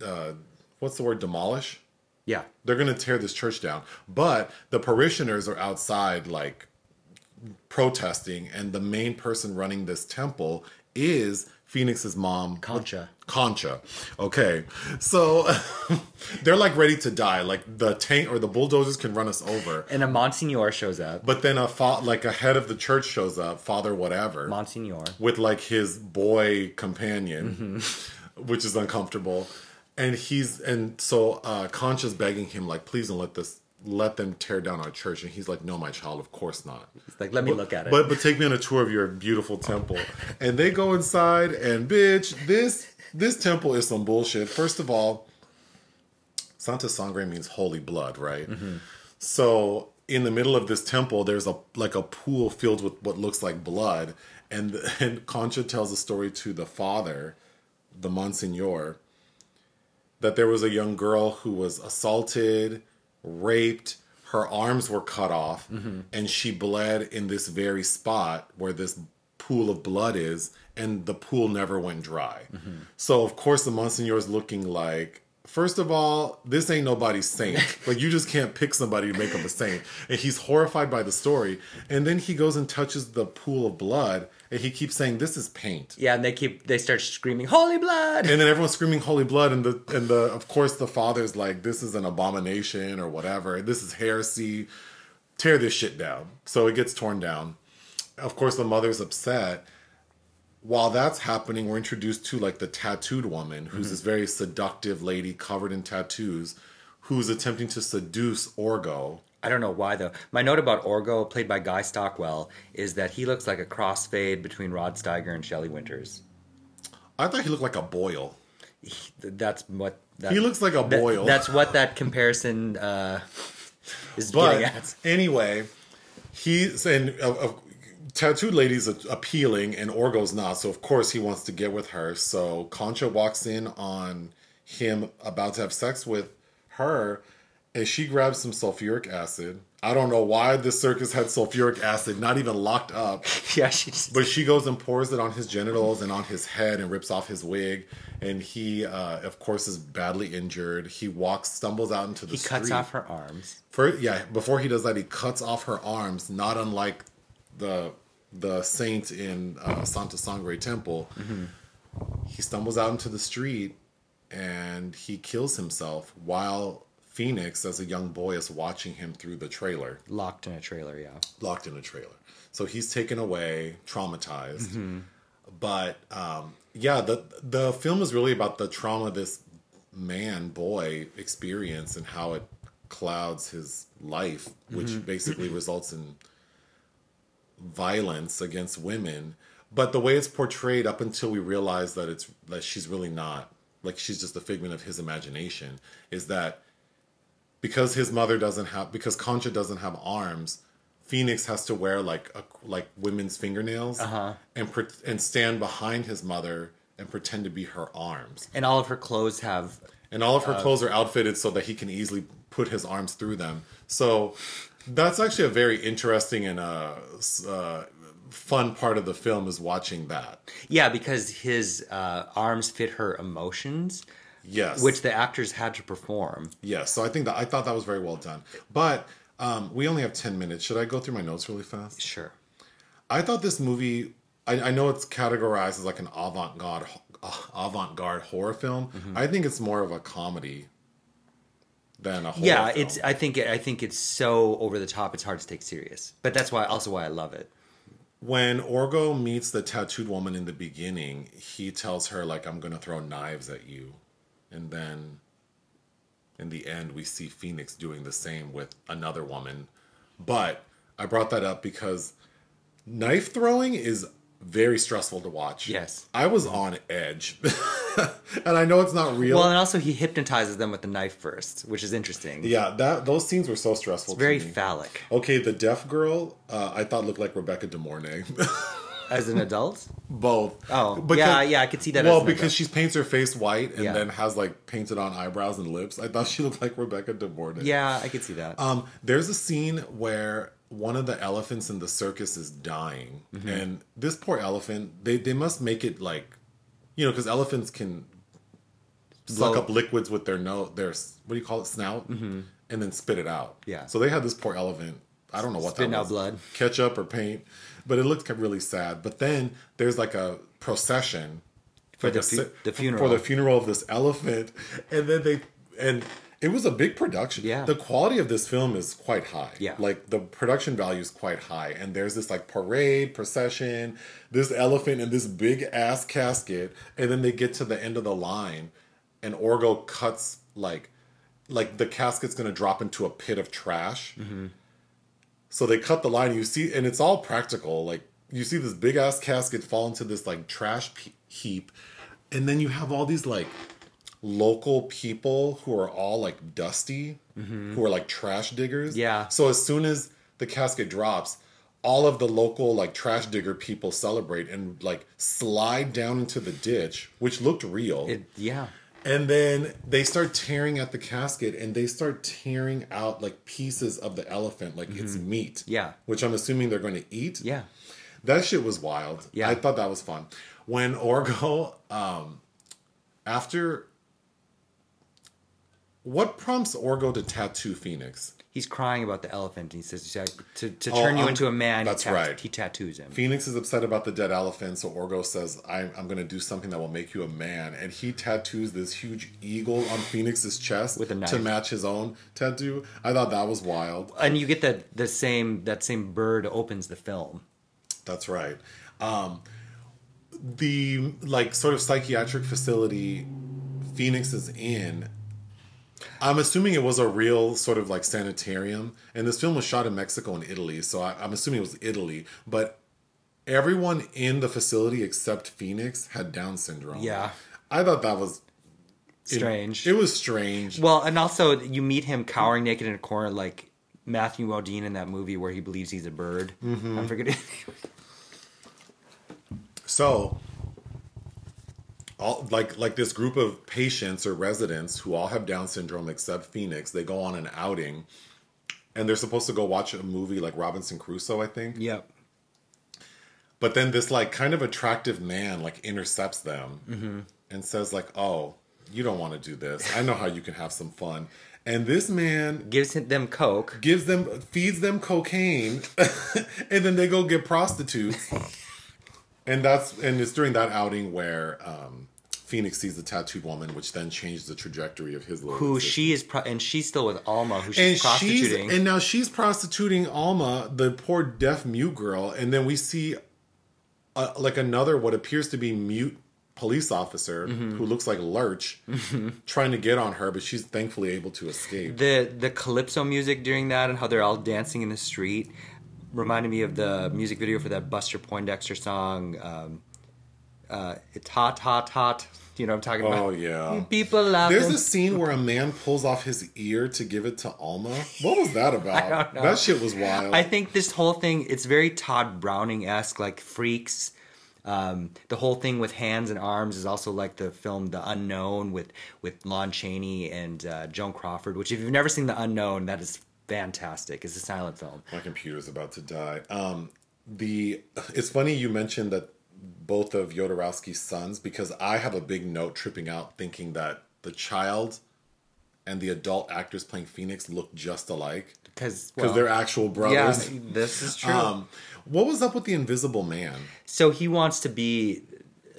uh, what's the word demolish. Yeah. They're gonna tear this church down, but the parishioners are outside like protesting, and the main person running this temple is Phoenix's mom, Concha. Concha. Okay. So they're like ready to die. Like the tank or the bulldozers can run us over. And a Monsignor shows up. But then a fa- like a head of the church shows up, father whatever, Monsignor. with like his boy companion, Mm-hmm. which is uncomfortable. And he's and so uh Concha's begging him like please don't let this let them tear down our church and he's like no my child of course not He's like, let me look at it. but but take me on a tour of your beautiful temple. And they go inside and bitch, this this temple is some bullshit. First of all, Santa Sangre means holy blood, right? Mm-hmm. So in the middle of this temple, there's a like a pool filled with what looks like blood, and and Concha tells a story to the father, the Monsignor, that there was a young girl who was assaulted, raped, her arms were cut off, mm-hmm. and she bled in this very spot where this pool of blood is, and the pool never went dry. So of course the Monsignor is looking like First of all, this ain't nobody's saint. like you just can't pick somebody to make them a saint. And he's horrified by the story. And then he goes and touches the pool of blood, and he keeps saying, "This is paint." yeah, and they keep they start screaming, "Holy blood!" and then everyone's screaming holy blood and the and the of course the father's like this is an abomination or whatever this is heresy tear this shit down so it gets torn down of course the mother's upset while that's happening we're introduced to like the tattooed woman who's this very seductive lady covered in tattoos who's attempting to seduce orgo I don't know why though. My note about Orgo, played by Guy Stockwell, is that he looks like a crossfade between Rod Steiger and Shelley Winters. i thought he looked like a boil That's what that, he looks like a that- boil that's what that comparison uh, is But getting at. anyway, he's and uh, uh, tattooed lady's appealing, and Orgo's not. So of course he wants to get with her. So Concha walks in on him about to have sex with her, and she grabs some sulfuric acid. I don't know why the circus had sulfuric acid, not even locked up. Yeah, she's But she goes and pours it on his genitals and on his head and rips off his wig. And he, uh, of course, is badly injured. He walks, stumbles out into the he street. cuts off her arms. For yeah, before he does that, he cuts off her arms. Not unlike the the saint in uh, Santa Sangre Temple. He stumbles out into the street and he kills himself while Phoenix, as a young boy, is watching him through the trailer, Locked in a trailer, yeah. locked in a trailer. So he's taken away, traumatized. But um, yeah, the the film is really about the trauma this man boy experience and how it clouds his life, which basically results in violence against women. But the way it's portrayed up until we realize that it's that she's really not like she's just a figment of his imagination is that because his mother doesn't have because Concha doesn't have arms, Phoenix has to wear like a, like women's fingernails Uh-huh. and pre- and stand behind his mother and pretend to be her arms. And all of her clothes have And all of her clothes are outfitted so that he can easily put his arms through them. So that's actually a very interesting and uh, uh, fun part of the film is watching that. yeah, because his uh, arms fit her emotions, Yes, which the actors had to perform. yes. So I think that I thought that was very well done. But um, we only have ten minutes. Should I go through my notes really fast? Sure. I thought this movie. I, I know it's categorized as like an avant-garde uh, avant-garde horror film. Mm-hmm. I think it's more of a comedy than a horror. yeah, film. it's. I think. I think it's so over the top. It's hard to take serious. But that's why also why I love it. when Orgo meets the tattooed woman in the beginning, he tells her like I'm going to throw knives at you. And then in the end we see Phoenix doing the same with another woman. But I brought that up because knife throwing is very stressful to watch. Yes. I was on edge. and I know it's not real. Well, and also he hypnotizes them with the knife first, which is interesting. yeah, that those scenes were so stressful. Very to me. phallic. Okay, the deaf girl, uh, I thought looked like Rebecca De Mornay. As an adult? Both. Oh, yeah, yeah, I could see that Well, because adult. she paints her face white and Yeah. then has like painted on eyebrows and lips. I thought she looked like Rebecca De Mornay. Yeah, I could see that. Um, there's a scene where one of the elephants in the circus is dying, Mm-hmm. and this poor elephant, they they must make it like, you know, because elephants can suck up liquids with their nose, their what do you call it, snout, and then spit it out. Mm-hmm. Yeah. So they had this poor elephant. I don't know what Spitting that out blood. ketchup or paint, but it looked really sad. But then there's like a procession For like the fu- the funeral. for the funeral of this elephant, and then they and it was a big production. Yeah. the quality of this film is quite high. Yeah. like the production value is quite high, and there's this like parade procession, this elephant in this big ass casket, and then they get to the end of the line, and Orgo cuts like like the casket's gonna drop into a pit of trash. Mm-hmm. So they cut the line. You see, and it's all practical. Like you see this big ass casket fall into this like trash pe- heap, and then you have all these like local people who are all like dusty, who are like trash diggers. Yeah. So as soon as the casket drops, all of the local like trash digger people celebrate and like slide down into the ditch, which looked real. It, yeah. And then they start tearing at the casket and they start tearing out like pieces of the elephant, like it's meat. Mm-hmm. Yeah. Which I'm assuming they're going to eat. Yeah. That shit was wild. Yeah. I thought that was fun. When Orgo, um, after. What prompts Orgo to tattoo Phoenix? He's crying about the elephant. And he says to, to Oh, turn you um, into a man. that's he tat- right. He tattoos him. Phoenix is upset about the dead elephant, so Orgo says, I'm, I'm going to do something that will make you a man. And he tattoos this huge eagle on Phoenix's chest With a knife. to match his own tattoo. I thought that was wild. and you get that the same that same bird opens the film. That's right. Um, the like sort of psychiatric facility Phoenix is in. I'm assuming it was a real sort of like sanitarium, and this film was shot in Mexico and Italy, so I, I'm assuming it was Italy. But everyone in the facility except Phoenix had Down syndrome. Yeah. I thought that was Strange. It, was strange. well, and also you meet him cowering naked in a corner like Matthew Modine in that movie where he believes he's a bird. Mm-hmm. I'm forgetting. So, all like like this group of patients or residents who all have Down syndrome except Phoenix, they go on an outing, and they're supposed to go watch a movie like Robinson Crusoe, I think. yep. But then this like kind of attractive man like intercepts them and says like, "Oh, you don't want to do this. I know how you can have some fun." And this man Gives them coke. gives them feeds them cocaine and then they go get prostitutes and that's and it's during that outing where um phoenix sees the tattooed woman which then changed the trajectory of his little Who existence. she is, pro- and she's still with Alma, who and she's prostituting. she's and now she's prostituting alma the poor deaf mute girl and then we see uh, like another what appears to be mute police officer Mm-hmm. who looks like lurch trying to get on her but she's thankfully able to escape the the calypso music during that and how they're all dancing in the street reminded me of the music video for that Buster Poindexter song. Um, uh, it's hot, hot, hot. You know what I'm talking about? oh yeah People laughing. There's a scene where a man pulls off his ear to give it to Alma. What was that about? don't know. That shit was wild. I think this whole thing it's very Tod Browning esque, like freaks. Um, the whole thing with hands and arms is also like the film The Unknown with with Lon Chaney and uh, Joan Crawford. Which, if you've never seen The Unknown, that is fantastic. It's a silent film. My computer's about to die. Um, the it's funny you mentioned that both of Jodorowsky's sons because I have a big note tripping out thinking that the child and the adult actors playing Phoenix look just alike Because because they're actual brothers. yeah, this is true. Um, what was up with the Invisible Man? So he wants to be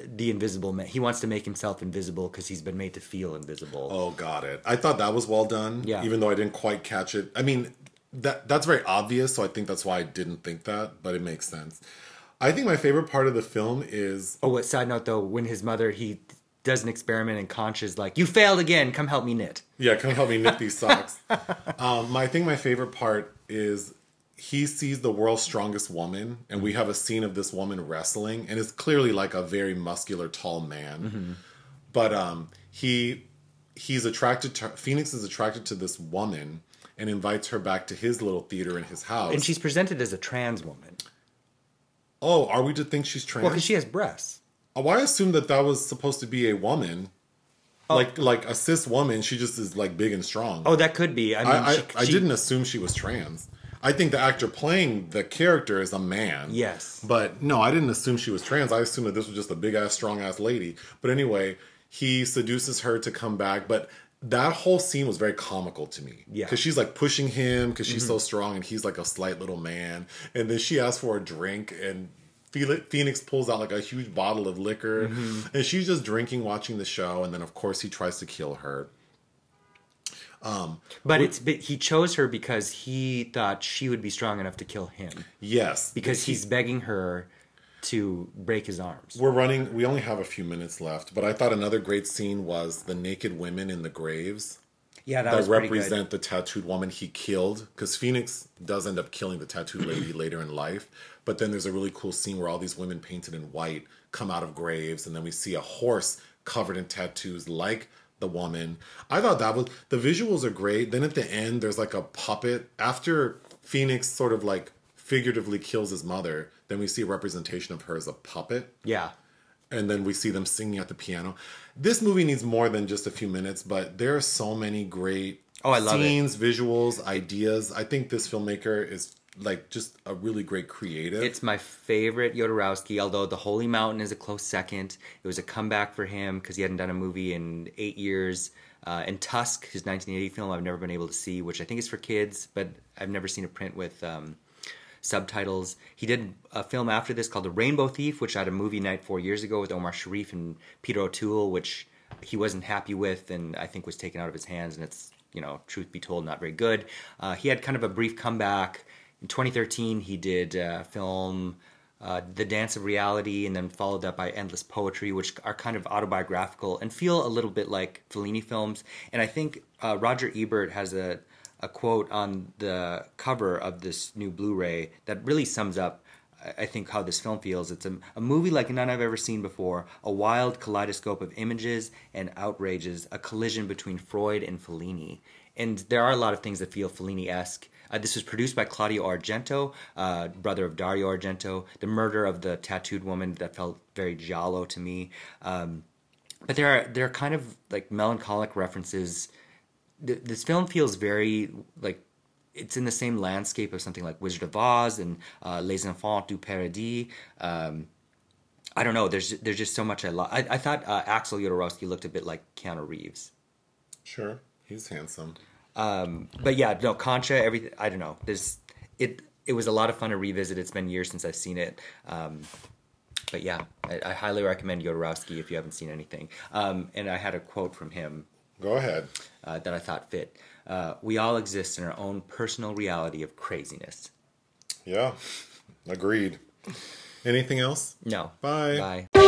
the invisible man. He wants to make himself invisible because he's been made to feel invisible. Oh, got it. I thought that was well done. Yeah. Even though I didn't quite catch it. I mean, that that's very obvious, so I think that's why I didn't think that, but it makes sense. I think my favorite part of the film is Oh, what side note though? When his mother he does an experiment and Conch is like, "You failed again. Come help me knit." yeah, come help me knit these socks. um, my I think my favorite part is he sees the world's strongest woman, and we have a scene of this woman wrestling, and it's clearly like a very muscular, tall man. but um, he he's attracted to Phoenix is attracted to this woman and invites her back to his little theater in his house. And she's presented as a trans woman. Oh, are we to think she's trans? Well, because she has breasts. Oh, I assumed that that was supposed to be a woman, Oh. like like a cis woman. She just is like big and strong. Oh, that could be. I mean, I, I, she, I didn't assume she was trans. I think the actor playing the character is a man. Yes. But no, I didn't assume she was trans. I assumed that this was just a big ass, strong ass lady. But anyway, he seduces her to come back. But that whole scene was very comical to me. Yeah. Because she's like pushing him because she's so strong and he's like a slight little man. And then she asks for a drink and Phoenix pulls out like a huge bottle of liquor and she's just drinking, watching the show. And then, of course, he tries to kill her. Um, But it's but he chose her because he thought she would be strong enough to kill him Yes. because he's begging her to break his arms. We're running. We only have a few minutes left, but I thought another great scene was the naked women in the graves Yeah, that, that, represent the tattooed woman he killed. Because Phoenix does end up killing the tattooed lady later in life, but then there's a really cool scene where all these women painted in white come out of graves, and then we see a horse covered in tattoos like the woman. I thought that was the visuals are great. Then at the end, there's like a puppet after Phoenix sort of like figuratively kills his mother. Then we see a representation of her as a puppet. Yeah, and then we see them singing at the piano. This movie needs more than just a few minutes, but there are so many great Oh, I love it. scenes, visuals, ideas. I think this filmmaker is like just a really great creative. it's my favorite Jodorowsky. Although The Holy Mountain is a close second. It was a comeback for him because he hadn't done a movie in eight years. Uh, and Tusk, his 1980 film, I've never been able to see, which I think is for kids, but I've never seen a print with um, subtitles. He did a film after this called The Rainbow Thief, which had a movie night four years ago with Omar Sharif and Peter O'Toole, which he wasn't happy with and I think was taken out of his hands. And it's, you know, truth be told, not very good. Uh, he had kind of a brief comeback. In 2013, he did a film. Uh, the Dance of Reality, and then followed up by Endless Poetry, which are kind of autobiographical and feel a little bit like Fellini films. And I think uh, Roger Ebert has a, a quote on the cover of this new Blu-ray that really sums up, I- think, how this film feels. It's a, a movie like none I've ever seen before, a wild kaleidoscope of images and outrages, a collision between Freud and Fellini. And there are a lot of things that feel Fellini-esque. Uh, this was produced by Claudio Argento, uh, brother of Dario Argento. The murder of the tattooed woman that felt very giallo to me. Um, but there are there are kind of like melancholic references. Th- this film feels very like it's in the same landscape of something like Wizard of Oz and uh, Les Enfants du Paradis. Um, I don't know. There's there's just so much I love. I, I thought uh, Axel Jodorowsky looked a bit like Keanu Reeves. sure, he's handsome. Um, but yeah, no Concha. Everything. I don't know. There's it. It was a lot of fun to revisit. It's been years since I've seen it. Um, but yeah, I, I highly recommend Jodorowsky if you haven't seen anything. Um, and I had a quote from him Go ahead. Uh, that I thought fit. Uh, we all exist in our own personal reality of craziness. Yeah, agreed. Anything else? No. Bye. Bye.